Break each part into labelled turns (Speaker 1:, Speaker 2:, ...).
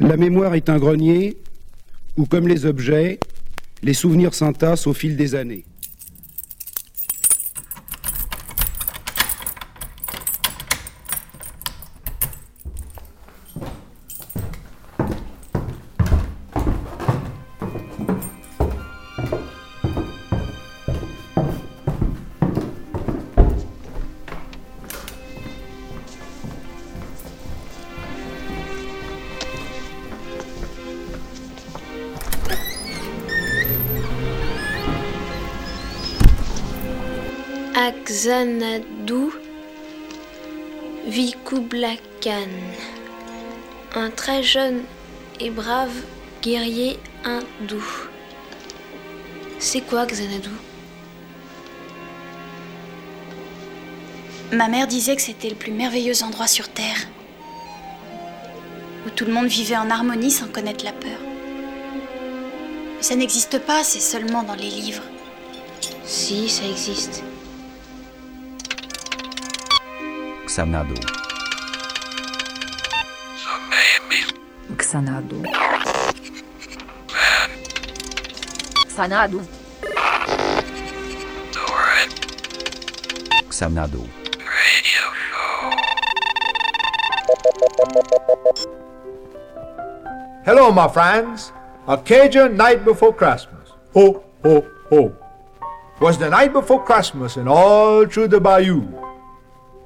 Speaker 1: La mémoire est un grenier où, comme les objets, les souvenirs s'entassent au fil des années.
Speaker 2: Xanadu vit Khan, un très jeune et brave guerrier hindou. C'est quoi Xanadu?
Speaker 3: Ma mère disait que c'était le plus merveilleux endroit sur Terre, où tout le monde vivait en harmonie sans connaître la peur. Mais ça n'existe pas, c'est seulement dans les livres.
Speaker 2: Si, ça existe.
Speaker 4: Xanadu.
Speaker 5: Xanadu. Xanadu.
Speaker 4: Xanadu.
Speaker 6: Hello, my friends. A Cajun night before Christmas. Ho, ho, ho. Was the night before Christmas and all through the bayou.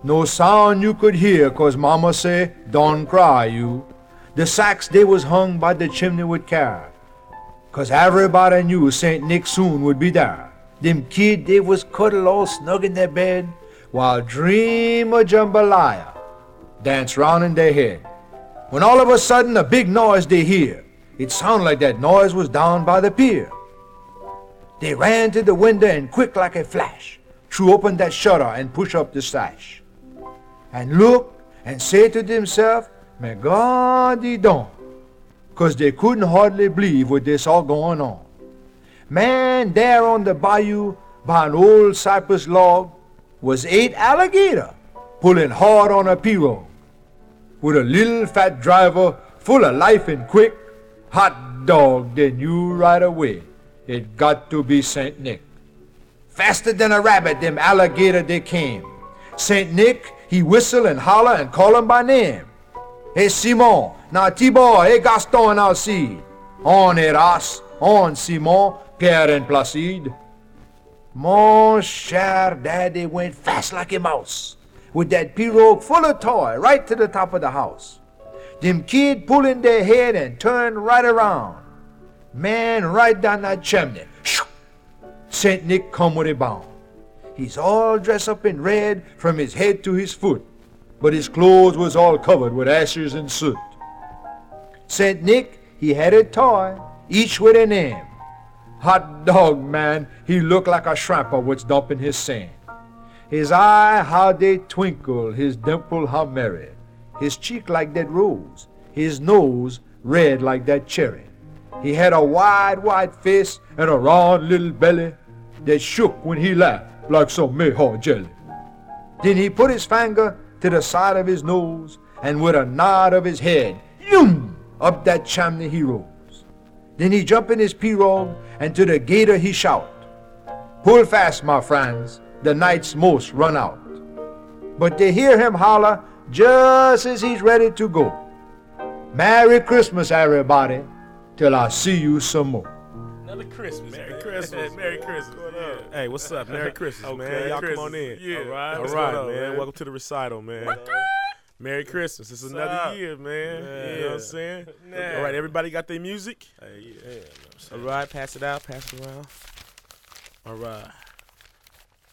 Speaker 6: No sound you could hear, cause mama say, don't cry you. The sacks they was hung by the chimney with care. Cause everybody knew St. Nick soon would be there. Them kid they was cuddled all snug in their bed, while dream of jambalaya dance round in their head. When all of a sudden a big noise they hear. It sounded like that noise was down by the pier. They ran to the window and quick like a flash, threw open that shutter and push up the sash and look and say to themselves, My God be done. Because they couldn't hardly believe what this all going on. Man, there on the bayou by an old cypress log was eight alligator pulling hard on a pirogue with a little fat driver full of life and quick. Hot dog, they knew right away it got to be St. Nick. Faster than a rabbit, them alligator they came. St. Nick he whistle and holler and call him by name. Hey Simon, now Tibor, hey Gaston and Alcide. On Eras, on Simon, Pierre and Placide. Mon cher daddy went fast like a mouse with that pirogue full of toy right to the top of the house. Them kid pulling their head and turn right around. Man, right down that chimney. St. Nick come with a bound. He's all dressed up in red from his head to his foot, but his clothes was all covered with ashes and soot. St. Nick, he had a toy, each with a name. Hot dog, man, he looked like a shrimper what's dumping his sand. His eye, how they twinkle, his dimple, how merry. His cheek like that rose, his nose red like that cherry. He had a wide, wide face and a round little belly that shook when he laughed like some mayhaw jelly. Then he put his finger to the side of his nose, and with a nod of his head, yoom, up that chimney he rose. Then he jump in his pirogue, and to the gator he shout, Pull fast, my friends, the night's most run out. But they hear him holler just as he's ready to go. Merry Christmas, everybody, till I see you some more.
Speaker 7: Another Christmas. Merry Christmas. Merry Christmas. Hey, what's up? Merry Christmas, okay, man. Y'all Christmas. come on in. Yeah. All right. All right, man. man. Welcome to the recital, man. Merry Christmas. It's another up? year, man. Yeah. You know what I'm saying? Yeah. All right, everybody got their music? Hey, yeah. All right, pass it out, pass it around. All right.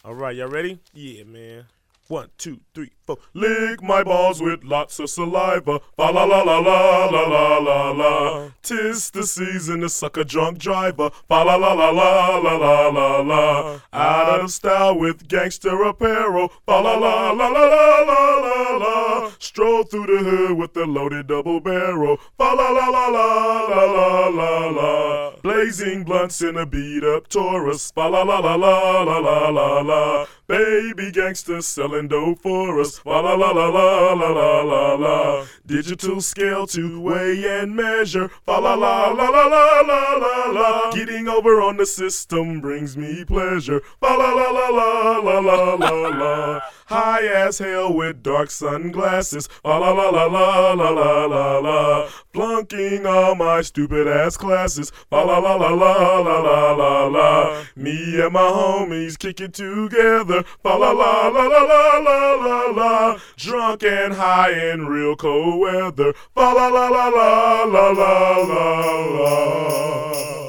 Speaker 7: All right, y'all ready? Yeah, man. One, two, three, Lick my balls with lots of saliva. Fa la la la la la la la la. Tis the season to suck a drunk driver. Fa la la la la la la la la. Out of style with gangster apparel. Fa la la la la la la la la. Stroll through the hood with the loaded double barrel. Fa la la la la la la la la. Blazing blunts in a beat up Taurus. Fa la la la la la la la la. Baby gangster selling dough for us
Speaker 8: us. La la la la la la la la la. Digital scale to weigh and measure. Fa la la la la la la la la. Getting over on the system brings me pleasure. Fa la la la la la la la la. High as hell with dark sunglasses. Fa la la la la la la la la. Plunking all my stupid ass classes. La la la la la la la la la. Me and my homies kick it together. La la la la la la la la la. Drunk and high in real cold weather. La la la la la la la la la.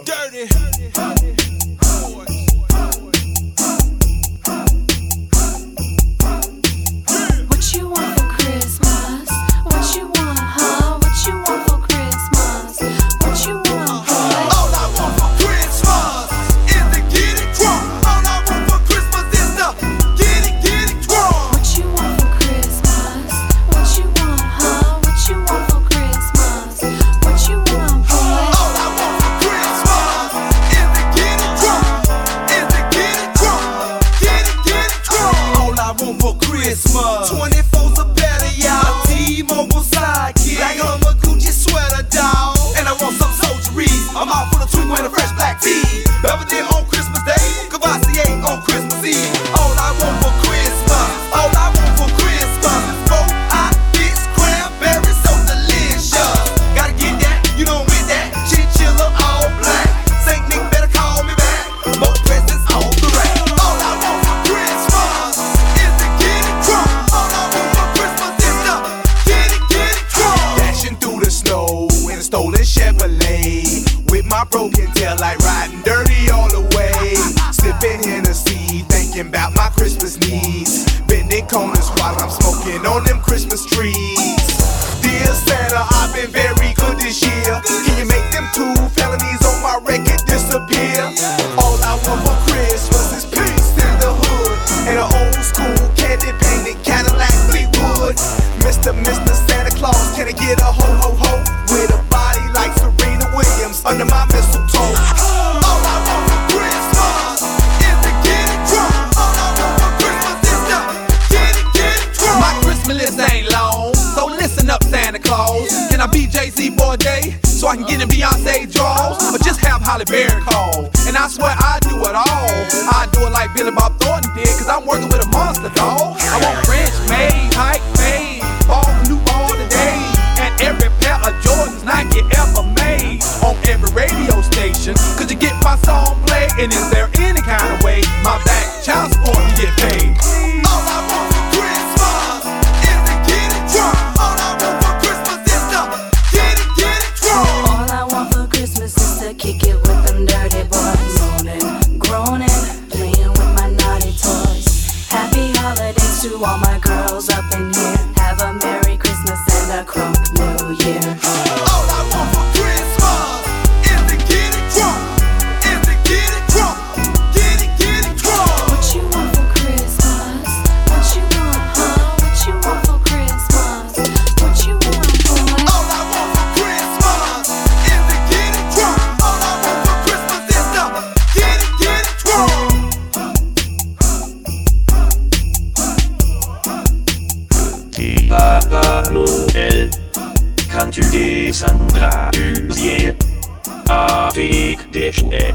Speaker 1: Nation.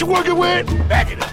Speaker 1: You
Speaker 9: working with. Back it
Speaker 1: up.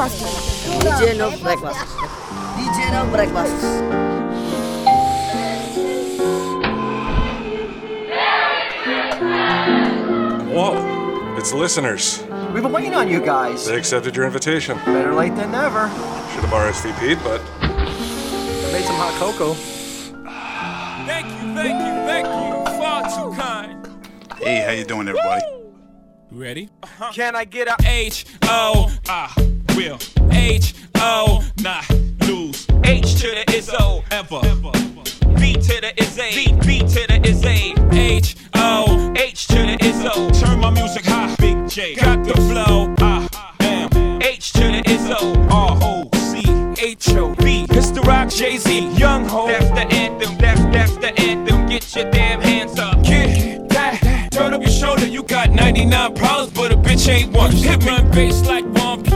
Speaker 10: Breakfast.
Speaker 11: DJ no breakfast. DJ no breakfast.
Speaker 12: Whoa, it's listeners.
Speaker 13: We've been waiting on you guys.
Speaker 12: They accepted your invitation.
Speaker 13: Better late than never.
Speaker 12: Should have RSVP'd, but
Speaker 13: I made some hot cocoa.
Speaker 14: Thank you, thank you, thank you. Far too kind.
Speaker 15: Hey, how you doing, everybody?
Speaker 14: You ready? Can I get a H O? I will H O not lose. H to the Izzo ever. B to the is A. B, B to the is A. H O H to the Izzo. Turn my music high. Big J. Got the flow. I am H to the Izzo. R O C H O B. It's the rock Jay Z. Young ho. That's the anthem. That's that's the anthem. Get your damn hands up. Get that. Turn up your shoulder. You got 99 problems, but a bitch ain't one. Hit me. Run bass like Juan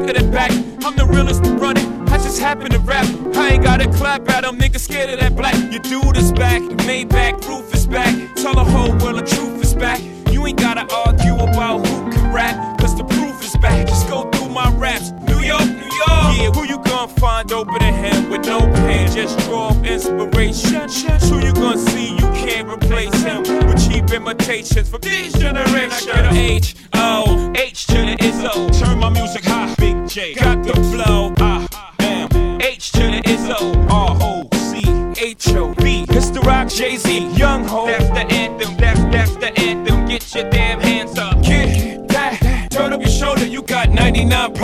Speaker 14: back of the back. I'm the realest running. I just happen to rap. I ain't gotta clap at them. Niggas scared of that black. Your dude is back. Maybach roof is back. Tell the whole world the truth is back. You ain't gotta argue about who can rap. Cause the proof is back. Just go through my raps. New York, New York. Yeah, who you gonna find open than him with no pen? Just draw inspiration. Who you gonna see? You can't replace him with cheap imitations from this generation. I get a H H to the Izzo. Turn my music high. Big J got the flow. Ah, I am H to the Izzo. R O C H O B. It's the rock Jay Z. Young ho. That's the anthem. That's that's the anthem. Get your damn hands up. Get that. Turn up your shoulder. You got 99 problems, but a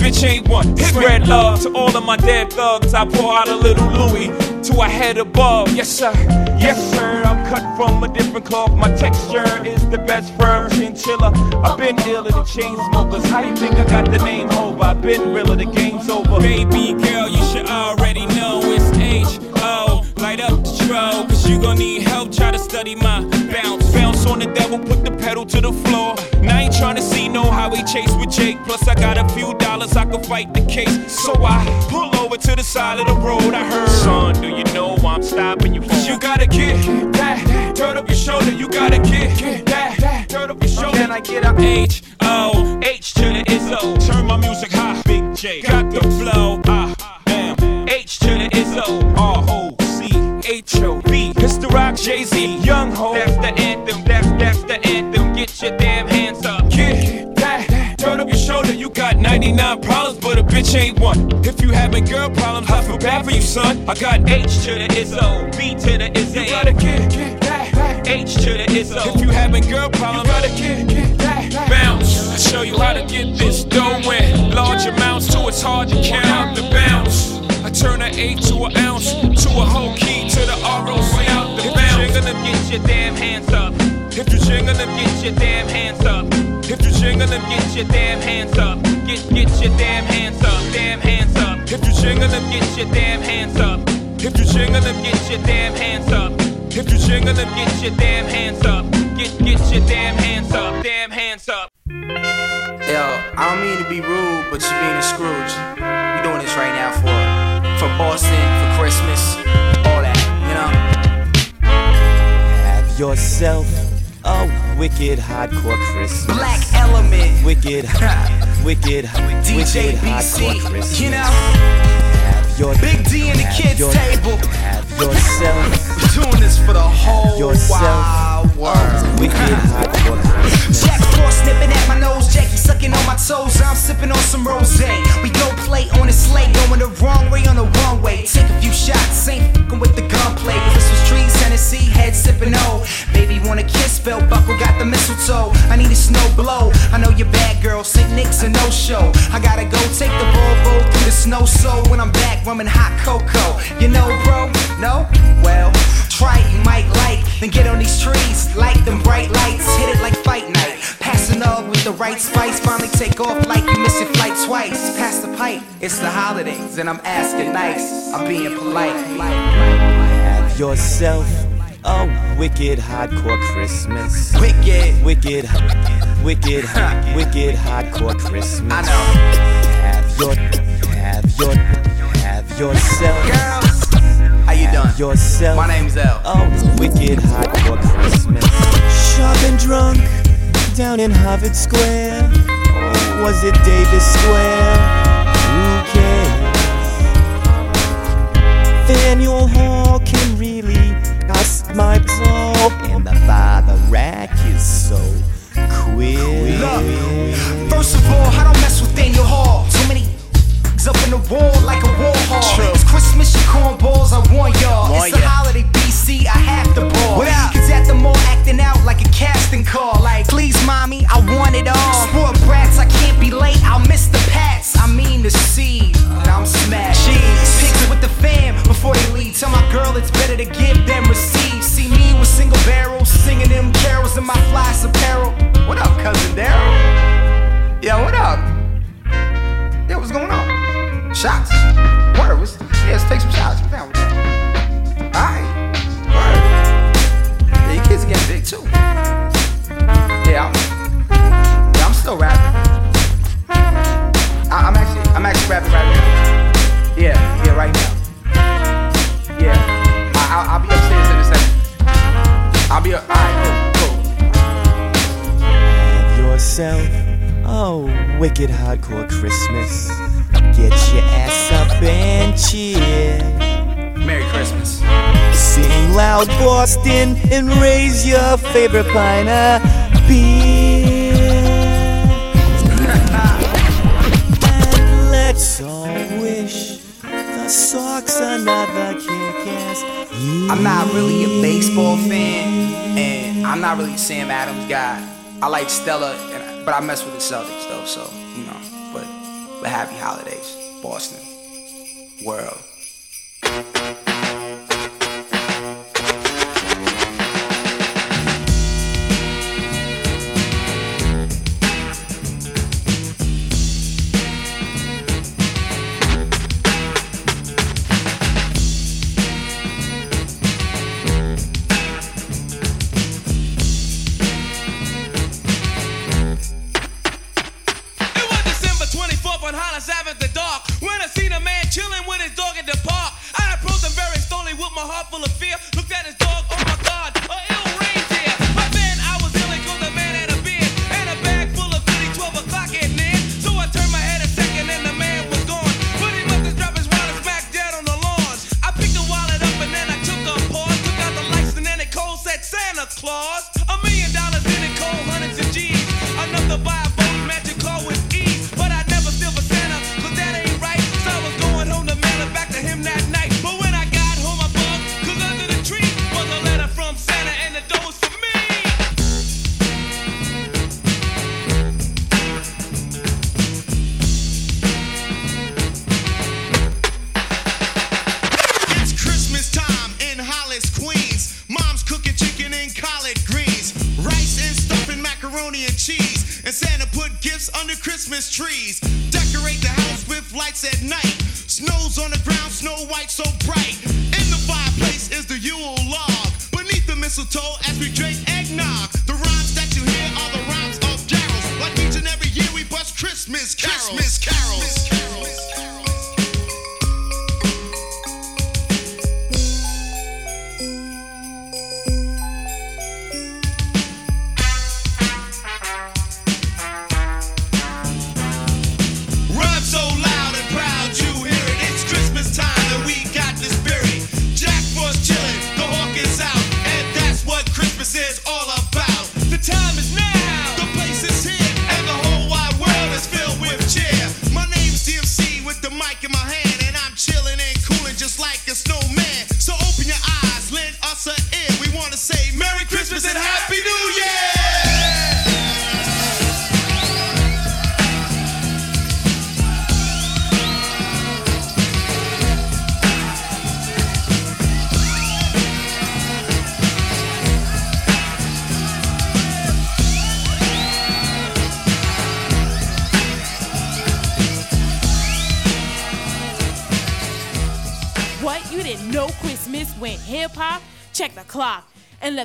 Speaker 14: bitch ain't one. Spread love to all of my dead thugs. I pour out a little Louis to a head above. Yes, sir. Yes, sir. I'm cut from a different cloth. My texture is the best firm chinchilla. I've been iller the chain smokers. How you think I got the name over? I've been realer. The game's over. Baby girl, you should already know it's H O go, cause you gon' need help. Try to study my bounce. On the devil, put the pedal to the floor. And I ain't tryna see no highway chase with Jake. Plus, I got a few dollars, I can fight the case. So I pull over to the side of the road. I heard, son, do you know why I'm stopping you? You gotta get that. Turn up your shoulder, you gotta get that. Turn up your shoulder. Can I get a H O H to the Izzo? Turn my music high, Big J. Got the flow, ah, damn. H to the Izzo, R O C H O B. It's the rock, Jay Z, Young Ho. That's the anthem, that's that's the your damn hands up, get that. Turn up your shoulder, you got 99 problems, but a bitch ain't one. If you having girl problems, I feel bad for you, son. I got H to the Izzo, B to the Izzo. You gotta get, get that. H to the Izzo. If you having girl problems, you gotta get, get that. Bounce. I show you how to get this dough in large amounts, too it's hard to count the bounce. I turn an eight to an ounce, to a whole key, to the ROC out the bounce. You're gonna get your damn hands up. If you're jingling them, get your damn hands up. If you're jingling them, get your damn hands up. Get get your damn hands up, damn hands up. If you're jingling them, get your damn hands up. If you're jingling them, get your damn hands up. If you're jingling them, get your damn hands up. Get get your damn hands up, damn hands up.
Speaker 10: Yo, I don't mean to be rude, but you're being a Scrooge. We doing this right now for for Boston, for Christmas, all that, you know.
Speaker 16: Have yourself a wicked hardcore Christmas.
Speaker 10: Black Element.
Speaker 16: Wicked, wicked,
Speaker 10: DJ
Speaker 16: wicked
Speaker 10: BC,
Speaker 16: hardcore Christmas.
Speaker 10: you know.
Speaker 16: Have your,
Speaker 10: Big D and the kids
Speaker 16: your-
Speaker 10: table.
Speaker 16: Have yourself
Speaker 10: Doing this for the whole
Speaker 16: yourself
Speaker 10: wide
Speaker 16: hardcore Christmas.
Speaker 10: Jack Frost nipping at my nose, Jackie sucking on my toes. I'm sipping on some rose. We go play on a sleigh, going the wrong way on the wrong way. Take a few shots, ain't fucking with the gunplay. This was trees, Tennessee, head sipping O. Baby wanna kiss, belt buckle, got the mistletoe. I need a snow blow. I know you're bad, girl. St. Nick's a no show. I gotta go take the Volvo through the snow. So when I'm back, rumming hot cocoa. You know, bro? No? Well, try it, you might like. Then get on these trees, light them bright lights, hit it like fight night. Passing up with the right spice, finally take off like you missed your flight twice. Pass the pipe, it's the holidays, and I'm asking nice. I'm being polite.
Speaker 16: Have yourself a wicked hardcore Christmas.
Speaker 10: Wicked.
Speaker 16: Wicked, wicked, wicked hardcore Christmas.
Speaker 10: I know.
Speaker 16: Have your, have your, have yourself.
Speaker 10: Girls, how you doing?
Speaker 16: Yourself.
Speaker 10: My name's L.
Speaker 16: A wicked hot for Christmas. Sharp and drunk down in Harvard Square. Or was it Davis Square? Who cares? Faneuil Hall can really cost my soul, and the father rack is so queer.
Speaker 10: Look, first of all, I don't mess with Faneuil Hall. Too up in the wall like a war hall.
Speaker 16: True.
Speaker 10: It's Christmas, you cornballs, I warn y'all. It's
Speaker 16: the
Speaker 10: holiday, BC, I have to ball.
Speaker 16: What up?
Speaker 10: Kids at the mall acting out like a casting call. Like, please, mommy, I want it all. Sport brats, I can't be late, I'll miss the pats. I mean the seed, I'm smashed. Pics with the fam before they leave. Tell my girl it's better to give than receive. See me with single barrels, singing them carols in my fly's apparel. What up, cousin Daryl? Yo, what up? Yo, what's going on? Shots. Word. Yeah, let's take some shots.
Speaker 16: Boston, and raise your favorite pint of beer. and let's all wish the Sox another kick-ass.
Speaker 10: I'm not really a baseball fan, and I'm not really a Sam Adams guy. I like Stella, and, but I mess with the Celtics though, so you know. But but happy holidays, Boston, world.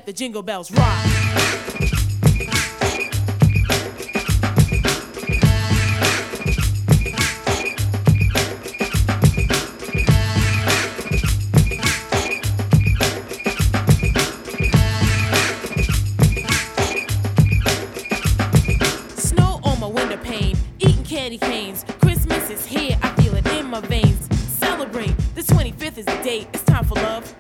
Speaker 17: the
Speaker 18: jingle bells rock. Snow on my window pane, eating candy canes. Christmas is here, I feel it in my veins. Celebrate, the 25th is the date, it's time for love.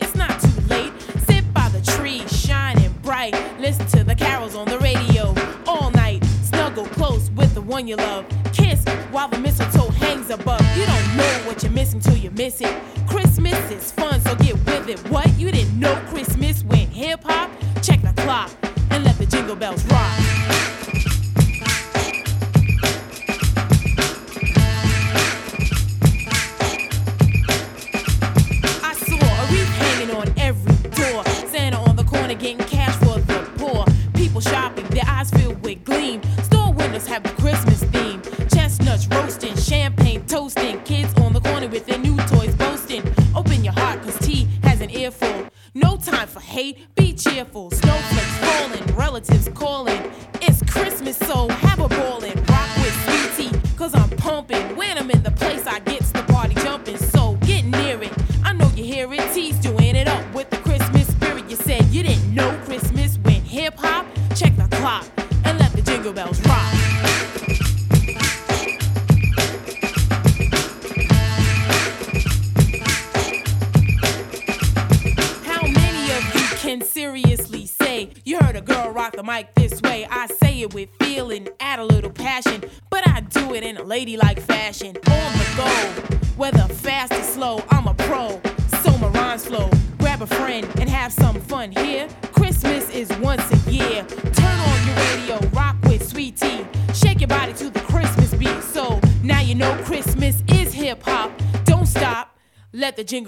Speaker 18: one you love. Kiss while the mistletoe hangs above. You don't know what you're missing till you miss it. Christmas is fun, so get with it. What? You didn't know Christmas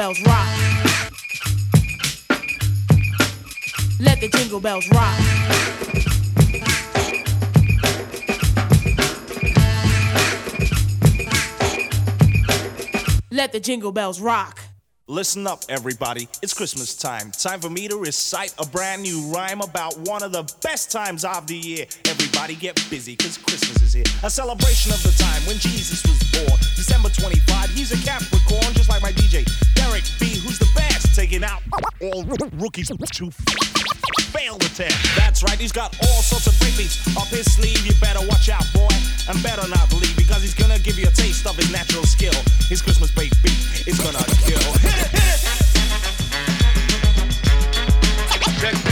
Speaker 18: bells rock. Let the jingle bells rock. Let the jingle bells rock.
Speaker 19: Listen up, everybody. It's Christmas time. Time for me to recite a brand new rhyme about one of the best times of the year. Everybody get busy, cause Christmas is here. A celebration of the time when Jesus was born. December 25, he's a Capricorn, just like my DJ, Derek B, who's the best, taking out all rookies to fail the test. That's right, he's got all sorts of breakbeats up his sleeve. You better watch out, boy, and better not believe, because he's gonna give you a taste of his natural skill. His Christmas beat is gonna kill. Hit it, hit it!
Speaker 14: Check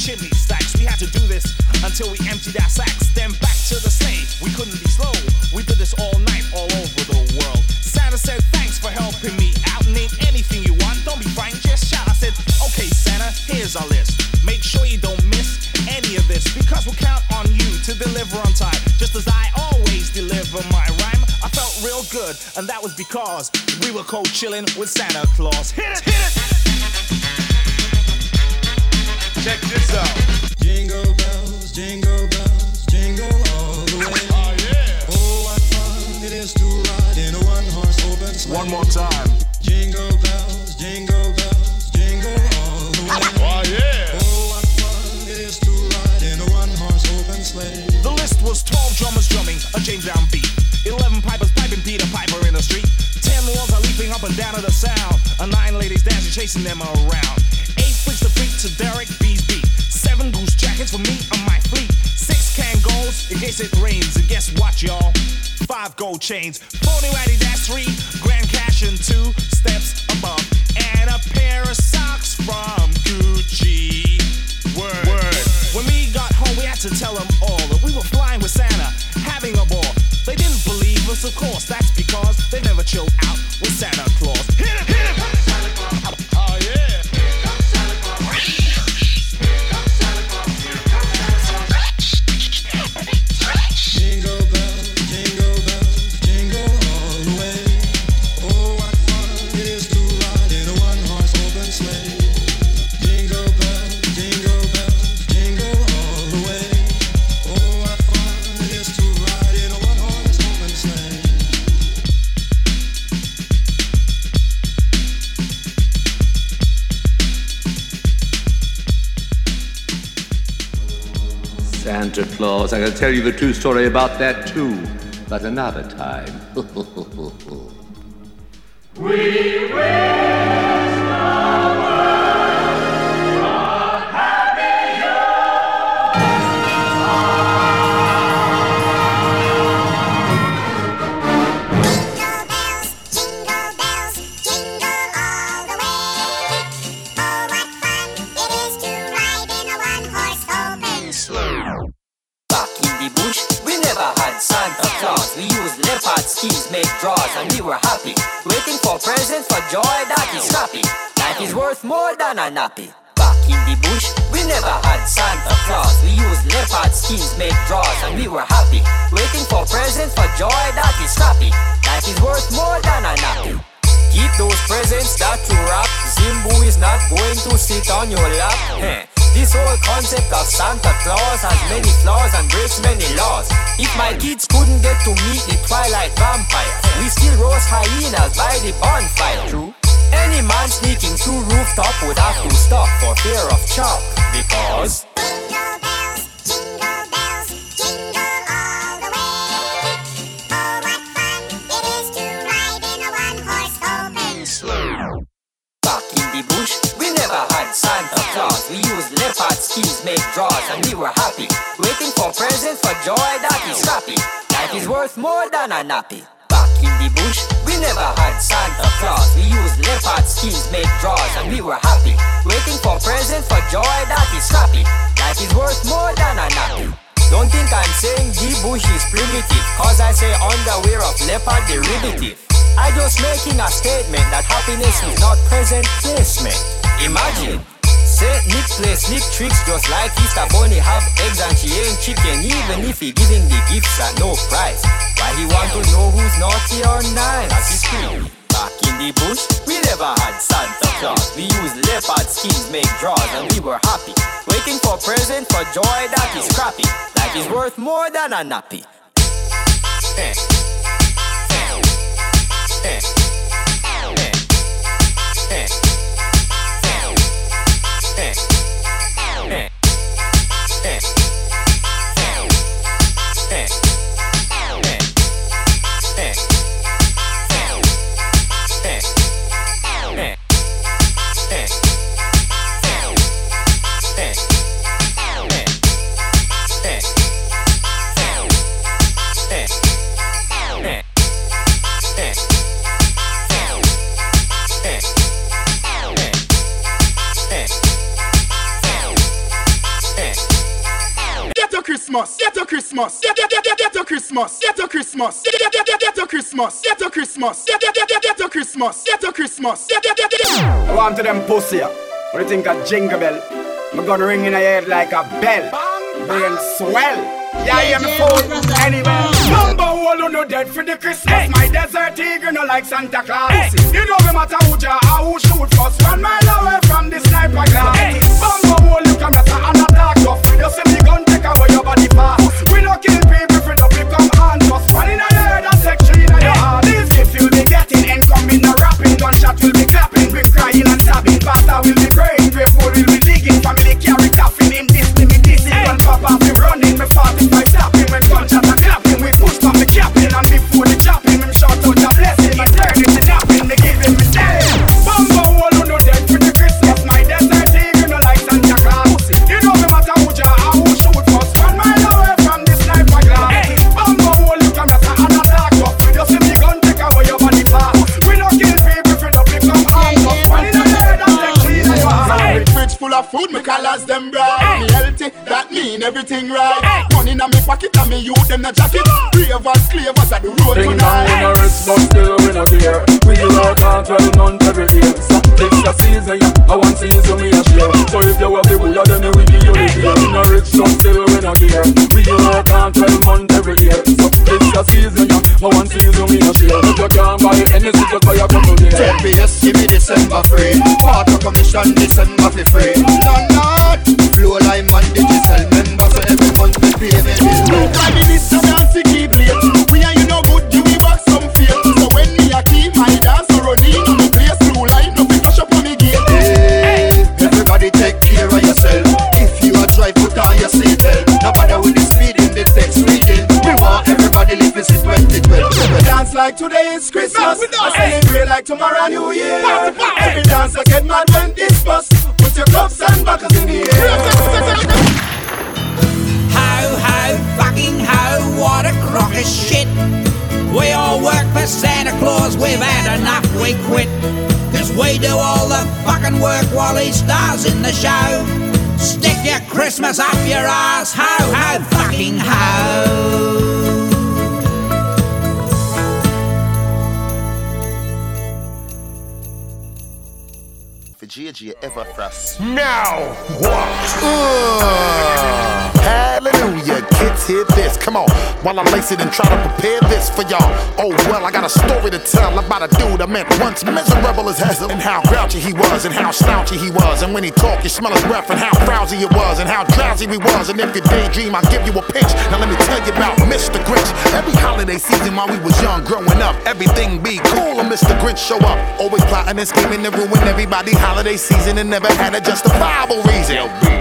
Speaker 19: chimney stacks. We had to do this until we emptied our sacks. Then back to the sleigh. We couldn't be slow. We did this all night, all over the world. Santa said, thanks for helping me out. Name anything you want. Don't be frightened, just shout. I said, okay, Santa, here's our list. Make sure you don't miss any of this because we'll count on you to deliver on time. Just as I always deliver my rhyme. I felt real good, and that was because we were cold chilling with Santa Claus. Hit it, hit it!
Speaker 14: Check this out.
Speaker 20: Jingle bells, jingle bells, jingle all the way.
Speaker 14: Oh, yeah.
Speaker 20: Oh, what fun it is to ride in a one-horse open sleigh.
Speaker 14: One more time.
Speaker 20: Jingle bells, jingle bells, jingle all the way.
Speaker 14: Oh, yeah.
Speaker 20: Oh, what fun it is to ride in a one-horse open sleigh.
Speaker 19: The list was 12 drummers drumming a James Brown beat. 11 pipers piping Peter Piper in the street. 10 lords are leaping up and down to the sound. And 9 ladies dancing, chasing them around. 8 freaks to freak to Derek B's beat. 7 goose jackets for me and my fleet. 6 Kangol
Speaker 20: in case it rains. And guess what, y'all? Five gold chains, 40 ratty dash three, grand cash and two steps above, and a pair of socks from Gucci. Word. Word. When we got home, we had to tell them Claus.
Speaker 21: I can tell you the true story about that too, but another time.
Speaker 9: We wish
Speaker 22: skins, made draws, and we were happy. Waiting for presents for joy that is happy. Life is worth more than a nappy. Back in the bush, we never had Santa Claus. We used leopard skins, made draws, and we were happy. Waiting for presents for joy that is happy. Life is worth more than a nappy. Keep those presents that you wrap. Zimbu is not going to sit on your lap. Heh. This whole concept of Santa Claus has many flaws and breaks many laws. If my kids couldn't get to meet the Twilight vampire, we still roast hyenas by the bonfire. True. Any man sneaking through rooftop would have to stop for fear of chop. Because Jingle bells, jingle bells, jingle all the way. Oh what fun it is to ride in a one-horse home. Back in the bush, we never had Santa Claus. We skins, make draws, and we were happy. Waiting for presents for joy that is happy. Life is worth more than a nappy. Back in the bush, we never had Santa Claus. We used leopard skins, make draws, and we were happy. Waiting for presents for joy that is happy. Life is worth more than a nappy. Don't think I'm saying the bush is primitive, cause I say underwear of leopard derivative. I just making a statement that happiness is not present placement. Imagine. Nick play sneak tricks just like Easter Bunny have eggs and she ain't chicken even if he giving the gifts at no price. Why he want to know who's naughty or nice? That's his creed. Back in the bush, we never had Santa Claus. We used leopard skins, make draws, and we were happy. Waiting for present for joy that is crappy. Life is worth more than a nappy. Eh. Eh. Eh. Eh.
Speaker 23: Get a Christmas, get a Christmas, get get get get get a Christmas, get a Christmas, get get get get get a Christmas, get a Christmas, get get get get get a Christmas, get a Christmas, get get get get.
Speaker 24: I want to them pussy. What you think of jingle bell? I'm gonna ring in your head like a bell. Brain swell. Yeah, I am fool. Anyway, number one, you know dead for the Christmas. My desert eagle, no like Santa Claus. You know no matter who ja or who shoot first. Run my away from the sniper glass. Bumbo hole, you come better and attack. We just see the gun We no kill people, we don't become hands us. One in a head and section in your heart. This gift you'll be getting, incoming, no rapping. Gunshot will be clapping, we crying and stabbing. Pastor will be praying, grateful will cause them bright. Me healthy, that mean everything right. Money in my pocket and me youth them not jacket. Clavers, clavers at the road
Speaker 25: Thing down in a
Speaker 24: tonight.
Speaker 25: rich, but still we no care. We work on 12 months every year. Something's a season, yeah. I want season me a share. So if you have the will, then we give you the beer. In a rich, but still we no care. We work on 12 months every year. Something's a season, yeah. I want season me a share. If you can't buy any, just buy a couple
Speaker 24: December free. Water commission, December free. London, flow line man, digital like today is Christmas. I celebrate like tomorrow New Year. Every dance I get mad when this bust. Put your cups and buckles in the air.
Speaker 26: Ho, ho, fucking ho, what a crock of shit. We all work for Santa Claus, we've had enough, we quit. Cause we do all the fucking work while he stars in the show. Stick your Christmas up your ass, ho, ho, fucking ho.
Speaker 27: Gigi ever thrust.
Speaker 23: Now,
Speaker 28: Uh, hallelujah, kids, hear this. Come on, while I lace it and try to prepare this for y'all. Oh, well, I got a story to tell about a dude I met once, miserable as hell, and how grouchy he was, and how slouchy he was. And when he talked, you smell his breath, and how frowsy it was, and how drowsy we was. And if you daydream, I'll give you a pinch. Now, let me tell you about Mr. Grinch. Every holiday season while we was young, growing up, everything be cool, and Mr. Grinch show up. Always plotting and scheming to ruin everybody holiday season, and never had a justifiable reason.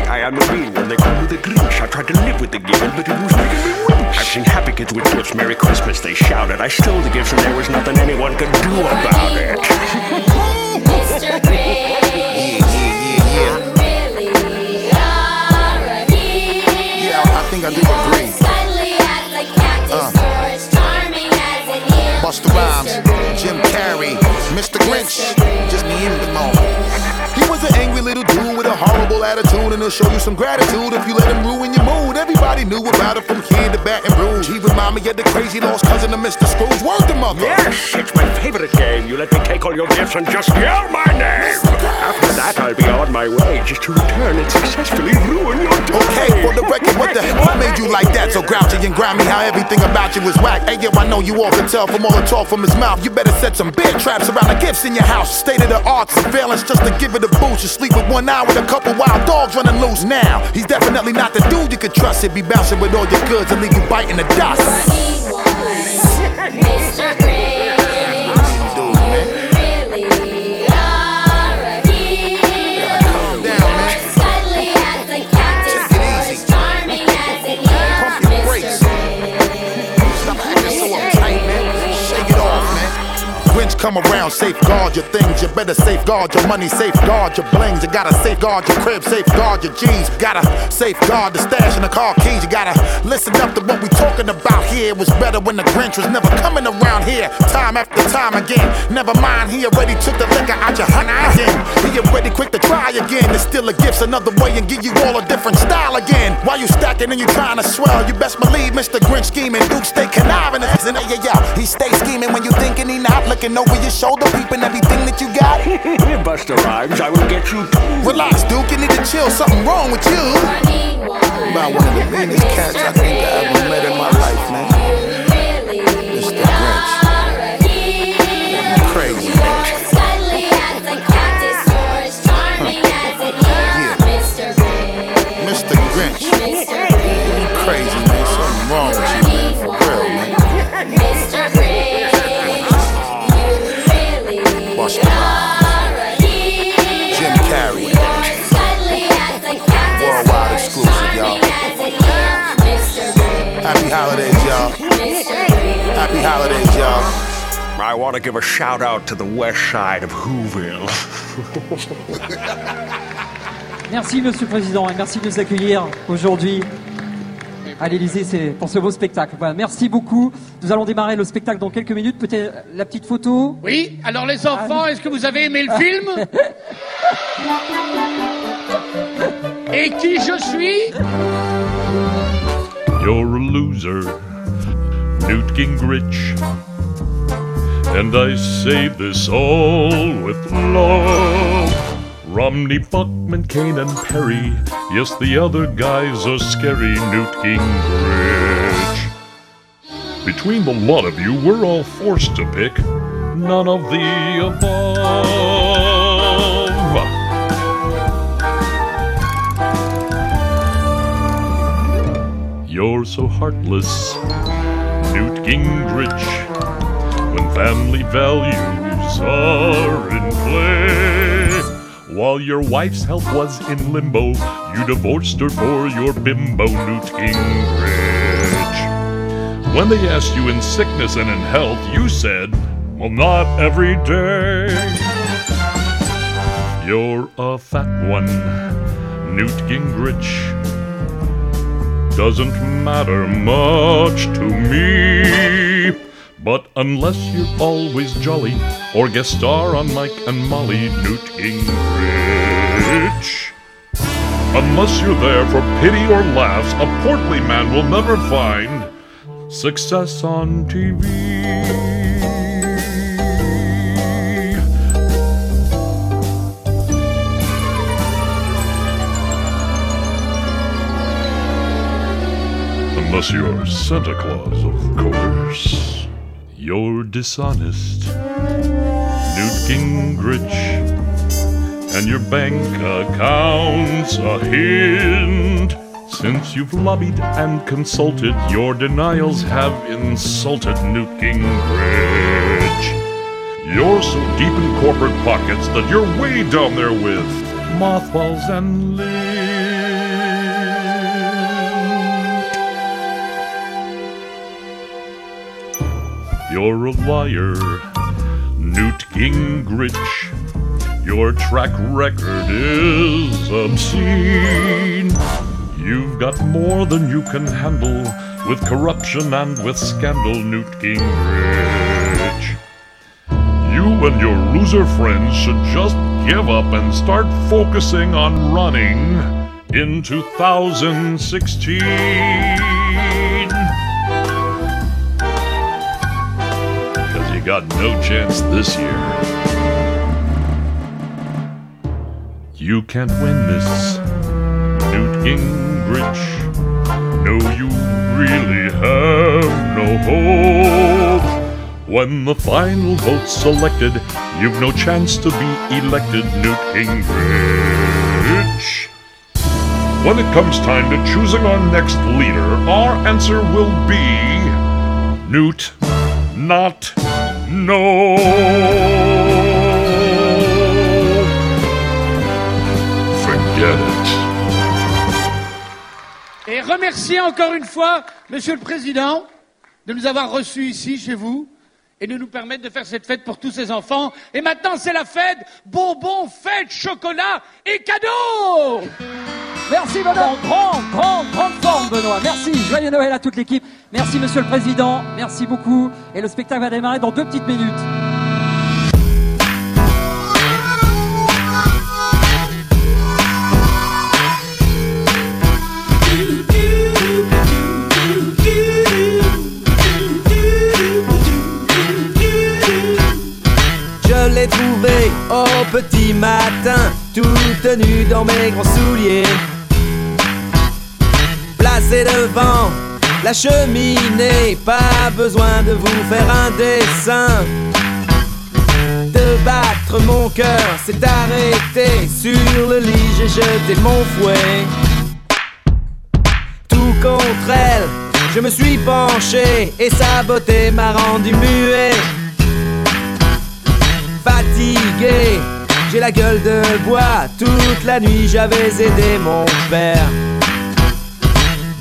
Speaker 29: I am the real one. They call me the Grinch. I tried to live with the given, but it was making me winch. I've seen happy kids with gifts. Merry Christmas, they shouted. I stole the gifts, and there was nothing anyone could do about it.
Speaker 28: Yeah, I think I do agree. Uh. Busta Rhymes, Jim Carrey, Mr. Grinch, just name them all. He was an angry little dude with a horrible attitude, and he'll show you some gratitude if you let him ruin your mood. Everybody knew about it from kid to Baton Rouge. He remind me of the crazy lost cousin of Mr. Scrooge. Word to mother.
Speaker 29: Yes, it's my favorite game. You let me take all your gifts and just yell my name. After that, I'll be on my way just to return and successfully ruin your day.
Speaker 28: Okay, for the record, what the hell made you like that? So grouchy and grimy, how everything about you was whack. Hey, yo, I know you all can tell from all the talk from his mouth. You better set some bear traps around the gifts in your house. State of the art surveillance just to give it a boost. You sleep with one eye with a couple wild dogs running loose. Now, he's definitely not the dude you could trust. He'd be bouncing with all your goods and leave you biting the dust. Grinch come around, safeguard your things. You better safeguard your money, safeguard your blings. You gotta safeguard your crib, safeguard your G's. Gotta safeguard the stash and the car keys. You gotta listen up to what we talking about here. It was better when the Grinch was never coming around here. Time after time again. Never mind, he already took the liquor out your honey again. He already quick to try again. To steal a gifts another way and give you all a different style again. While you stacking and you trying to swell, you best believe Mr. Grinch scheming. Duke stay conniving. Yeah, yeah, yeah, he stay scheming when you thinking he not looking over your shoulder, peeping everything that you got.
Speaker 29: Busta Rhymes, I will get you too.
Speaker 28: Relax, Duke, you need to chill. Something wrong with you. About one of the meanest cats I think I ever met in my life, man.
Speaker 29: To give a shout out to the west side of Whoville.
Speaker 30: Merci Monsieur le Président et merci de nous accueillir aujourd'hui à l'Elysée c'est pour ce beau spectacle. Voilà, merci beaucoup. Nous allons démarrer le spectacle dans quelques minutes. Peut-être la petite photo.
Speaker 31: Oui, alors les enfants, est-ce que vous avez aimé le film
Speaker 32: Et qui je suis
Speaker 33: You're a loser, Newt Gingrich. And I say this all with love. Romney, Bachmann, Cain, and Perry. Yes, the other guys are scary, Newt Gingrich. Between the lot of you, we're all forced to pick none of the above. You're so heartless, Newt Gingrich. When family values are in play. While your wife's health was in limbo, you divorced her for your bimbo, Newt Gingrich. When they asked you in sickness and in health, you said, Well, not every day. You're a fat one, Newt Gingrich doesn't matter much to me. But unless you're always jolly or guest star on Mike and Molly Newt Gingrich. Unless you're there for pity or laughs, a portly man will never find success on TV. Unless you're Santa Claus, of course. You're dishonest, Newt Gingrich. And your bank account's a hint. Since you've lobbied and consulted, your denials have insulted Newt Gingrich. You're so deep in corporate pockets that you're way down there with mothballs and. You're a liar, Newt Gingrich. Your track record is obscene. You've got more than you can handle with corruption and with scandal, Newt Gingrich. You and your loser friends should just give up and start focusing on running in 2016. Got no chance this year. You can't win this, Newt Gingrich. No, you really have no hope. When the final vote's selected, you've no chance to be elected, Newt Gingrich. When it comes time to choosing our next leader, our answer will be Newt, not no. Forget it.
Speaker 32: Et remercier encore une fois Monsieur le Président de nous avoir reçus ici chez vous et de nous permettre de faire cette fête pour tous ces enfants. Et maintenant, c'est la fête bonbons, fête, chocolat et cadeaux
Speaker 26: Merci Benoît, grande, grande, grande forme Benoît. Merci, joyeux Noël à toute l'équipe. Merci Monsieur le Président, merci beaucoup. Et le spectacle va démarrer dans deux petites minutes.
Speaker 34: Je l'ai trouvé au petit matin, tout nu dans mes grands souliers. Placé devant la cheminée, pas besoin de vous faire un dessin. De battre mon cœur s'est arrêté sur le lit, j'ai jeté mon fouet. Tout contre elle, je me suis penché et sa beauté m'a rendu muet. Fatigué, j'ai la gueule de bois. Toute la nuit, j'avais aidé mon père.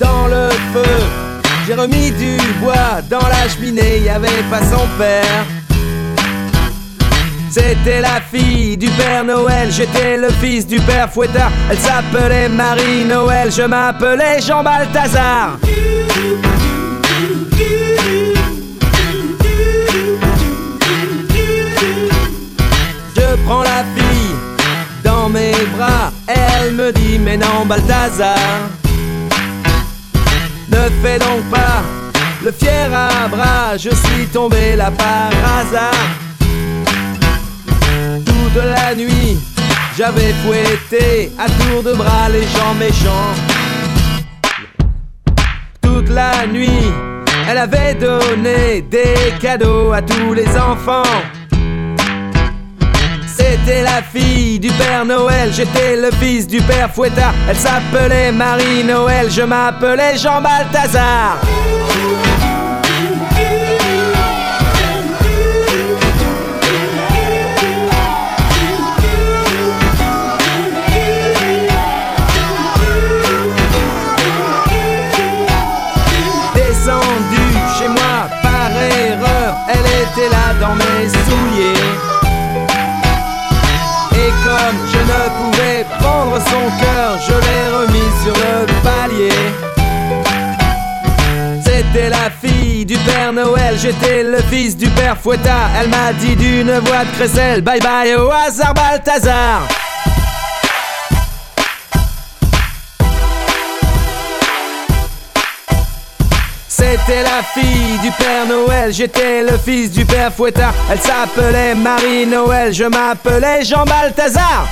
Speaker 34: Dans le feu, j'ai remis du bois. Dans la cheminée, y avait pas son père. C'était la fille du Père Noël, j'étais le fils du Père Fouettard. Elle s'appelait Marie Noël, je m'appelais Jean Balthazar. Je prends la fille dans mes bras, elle me dit mais non Balthazar. Ne fais donc pas le fier à bras, je suis tombé là par hasard. Toute la nuit, j'avais fouetté à tour de bras les gens méchants. Toute la nuit, elle avait donné des cadeaux à tous les enfants. C'était la fille du Père Noël, j'étais le fils du Père Fouettard. Elle s'appelait Marie Noël, je m'appelais Jean Balthazar. J'étais le fils du Père Fouettard. Elle m'a dit d'une voix de crécelle, bye bye au hasard Balthazar. C'était la fille du Père Noël, j'étais le fils du Père Fouettard. Elle s'appelait Marie Noël, je m'appelais Jean Balthazar.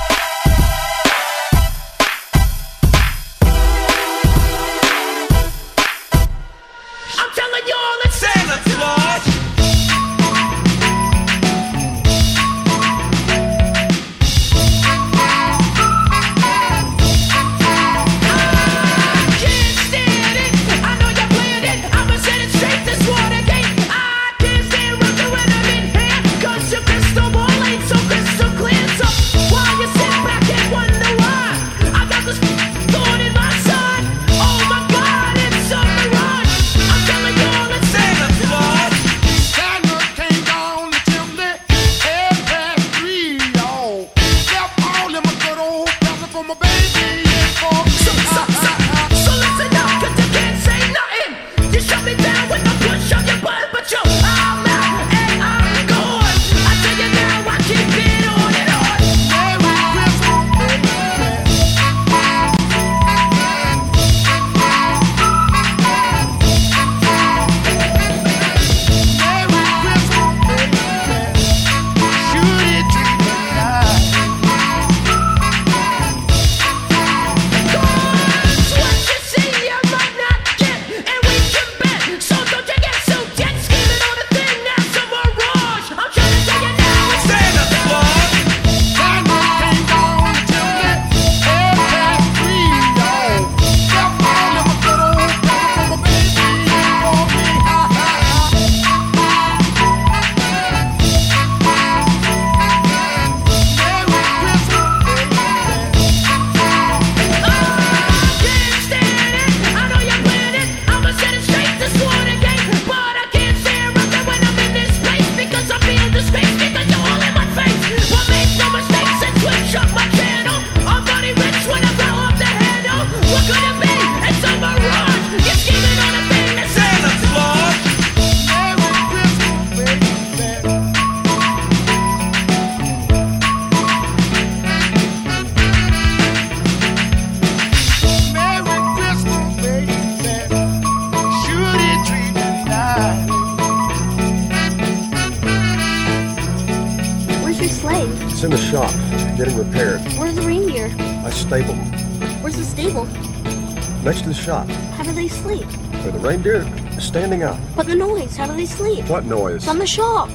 Speaker 35: Sleep?
Speaker 36: What noise?
Speaker 35: From the shop.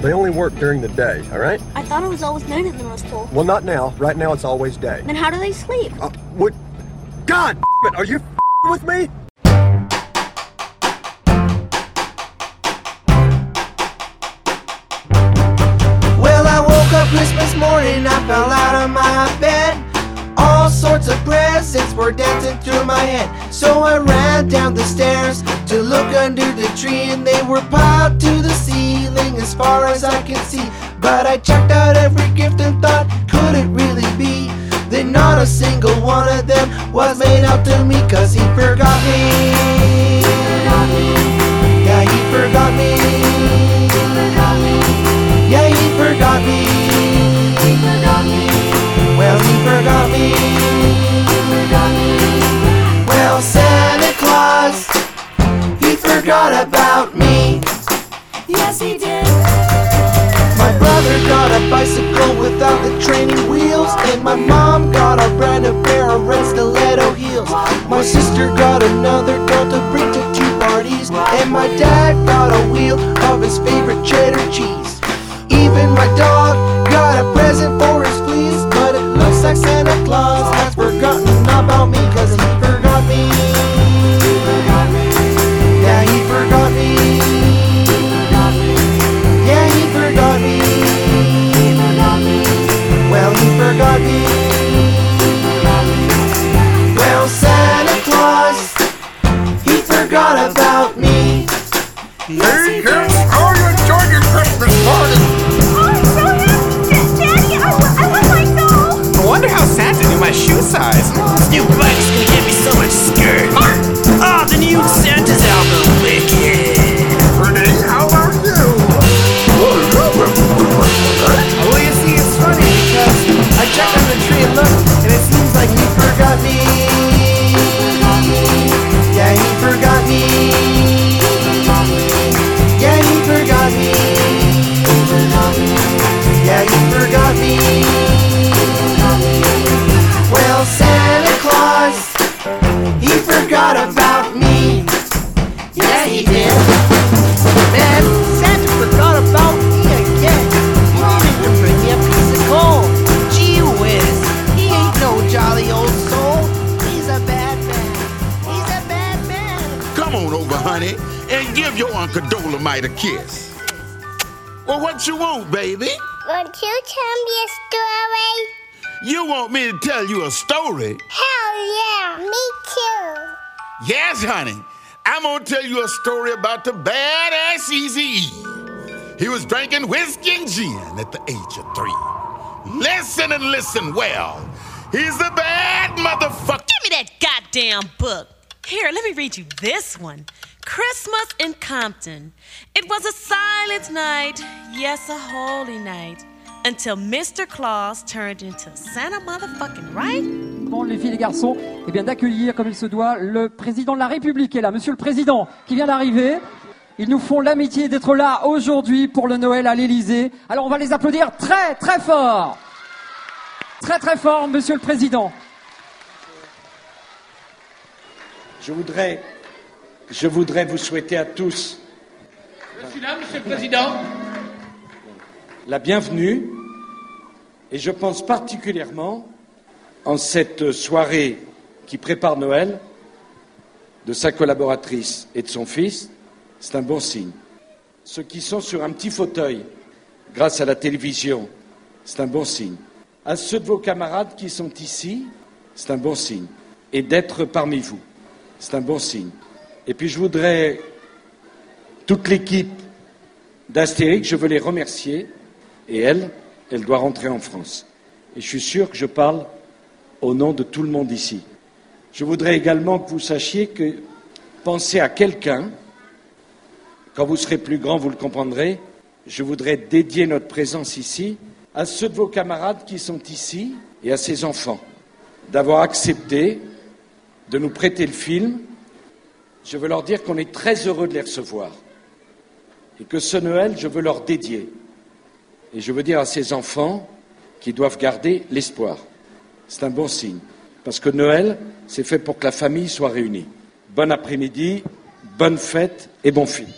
Speaker 36: They only work during the day, all right?
Speaker 35: I thought it was always night at the North Pole.
Speaker 36: Well, not now. Right now, it's always day.
Speaker 35: Then how do they sleep?
Speaker 36: Uh, what? God, it, are you with me?
Speaker 37: Well, I woke up Christmas morning, I fell out of my bed. All sorts of presents were dancing through my head. So I ran down the stairs to look under the tree, and they were piled to the ceiling as far as I can see. But I checked out every gift and thought, could it really be? Then not a single one of them was made out to me, cause he forgot me. Yeah, he forgot me. Yeah, he forgot me. Well, he forgot me. Forgot about me.
Speaker 38: Yes, he did.
Speaker 37: My brother got a bicycle without the training wheels, and my mom got a brand new pair of red stiletto heels. My sister got another doll to bring to two parties, and my dad got a wheel of his favorite cheddar cheese. Even my dog got a present for his fleas, but it looks like Santa Claus has forgotten about me, cause he Hey, kids, how you enjoying your Christmas party? Oh, I'm
Speaker 28: so happy, Daddy, I I love my doll.
Speaker 39: I wonder how Santa knew my shoe size. This new bike's gonna get me so much skirt. Ah, the new Santa's
Speaker 28: Dolomite a kiss. Well, what you want, baby?
Speaker 40: Won't you tell me a story?
Speaker 28: You want me to tell you a story?
Speaker 40: Hell yeah, me too.
Speaker 28: Yes, honey. I'm gonna tell you a story about the badass Easy E. He was drinking whiskey and gin at the age of three. Listen and listen well. He's a bad motherfucker.
Speaker 41: Give me that goddamn book. Here, let me read you this one. Christmas in Compton. It was a silent night, yes, a holy night, until Mr. Claus turned into Santa motherfucking right?
Speaker 26: Bon, les filles, les garçons, eh bien d'accueillir comme il se doit le président de la République est là, Monsieur le Président, qui vient d'arriver. Ils nous font l'amitié d'être là aujourd'hui pour le Noël à l'Élysée. Alors on va les applaudir très très fort. Très très fort, Monsieur le Président.
Speaker 42: Je voudrais, je voudrais vous souhaiter à tous
Speaker 32: Je suis là, Monsieur le Président.
Speaker 42: la bienvenue et je pense particulièrement en cette soirée qui prépare Noël de sa collaboratrice et de son fils, c'est un bon signe. Ceux qui sont sur un petit fauteuil grâce à la télévision, c'est un bon signe. À ceux de vos camarades qui sont ici, c'est un bon signe. Et d'être parmi vous, c'est un bon signe. Et puis je voudrais, toute l'équipe d'Astérix, je veux les remercier. Et elle, elle doit rentrer en France. Et je suis sûr que je parle au nom de tout le monde ici. Je voudrais également que vous sachiez que pensez à quelqu'un, quand vous serez plus grand, vous le comprendrez, je voudrais dédier notre présence ici à ceux de vos camarades qui sont ici et à ces enfants, d'avoir accepté de nous prêter le film. Je veux leur dire qu'on est très heureux de les recevoir et que ce Noël, je veux leur dédier. Et je veux dire à ces enfants qu'ils doivent garder l'espoir. C'est un bon signe. Parce que Noël, c'est fait pour que la famille soit réunie. Bon après-midi, bonne fête et bon film.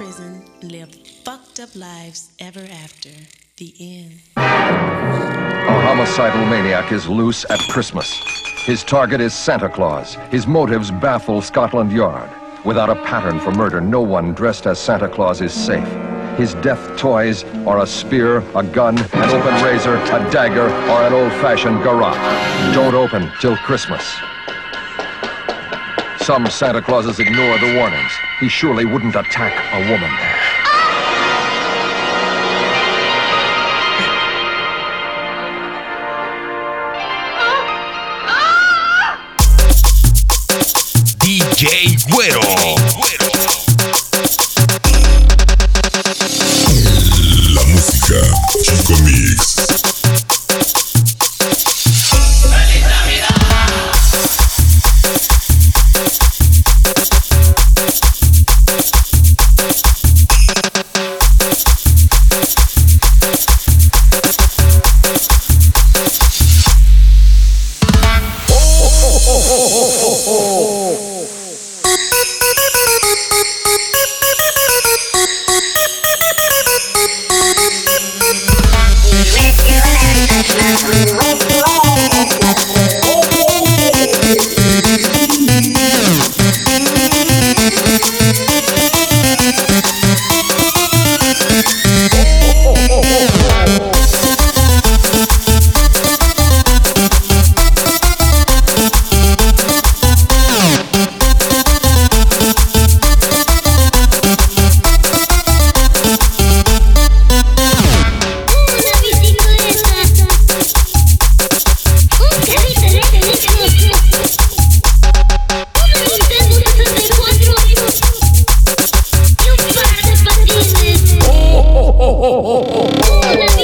Speaker 41: prison, lived fucked up lives ever after. The end.
Speaker 43: A homicidal maniac is loose at Christmas. His target is Santa Claus. His motives baffle Scotland Yard. Without a pattern for murder, no one dressed as Santa Claus is safe. His death toys are a spear, a gun, an open razor, a dagger, or an old-fashioned garrote. Don't open till Christmas. Some Santa Clauses ignore the warnings. He surely wouldn't attack a woman
Speaker 44: there. Güero. DJ Güero.
Speaker 14: Bye.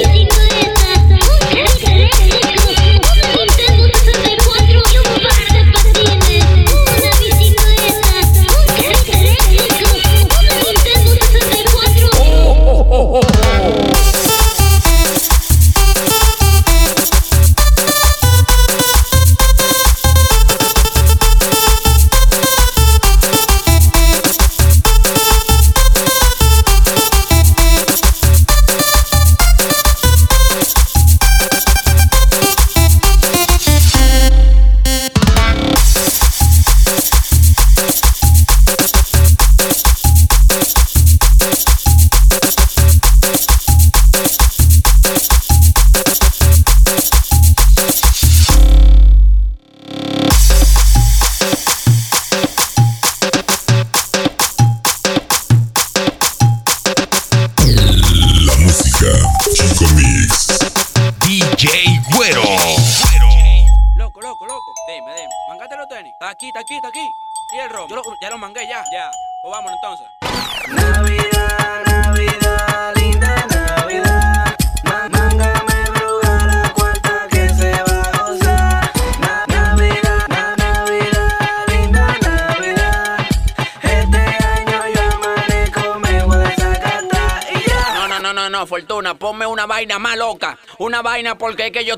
Speaker 14: porque es que yo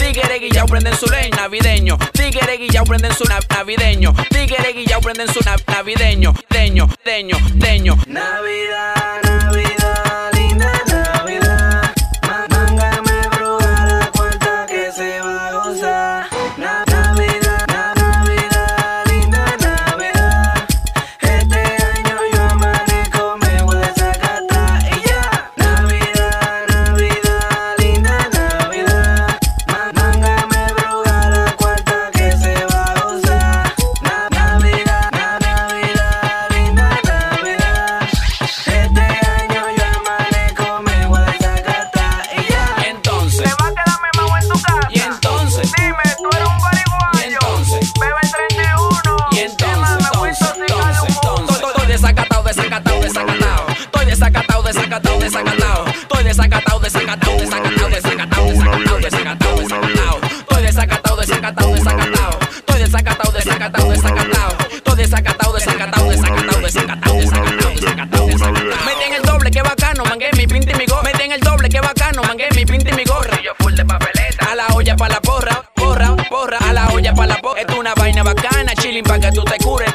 Speaker 14: Tigre guillao prenden su ley navideño. Tigre guillao prenden su nav navideño. Tigre guillao prenden su nav navideño. Deño, deño, deño.
Speaker 45: Navidad. para que
Speaker 14: tú te cures.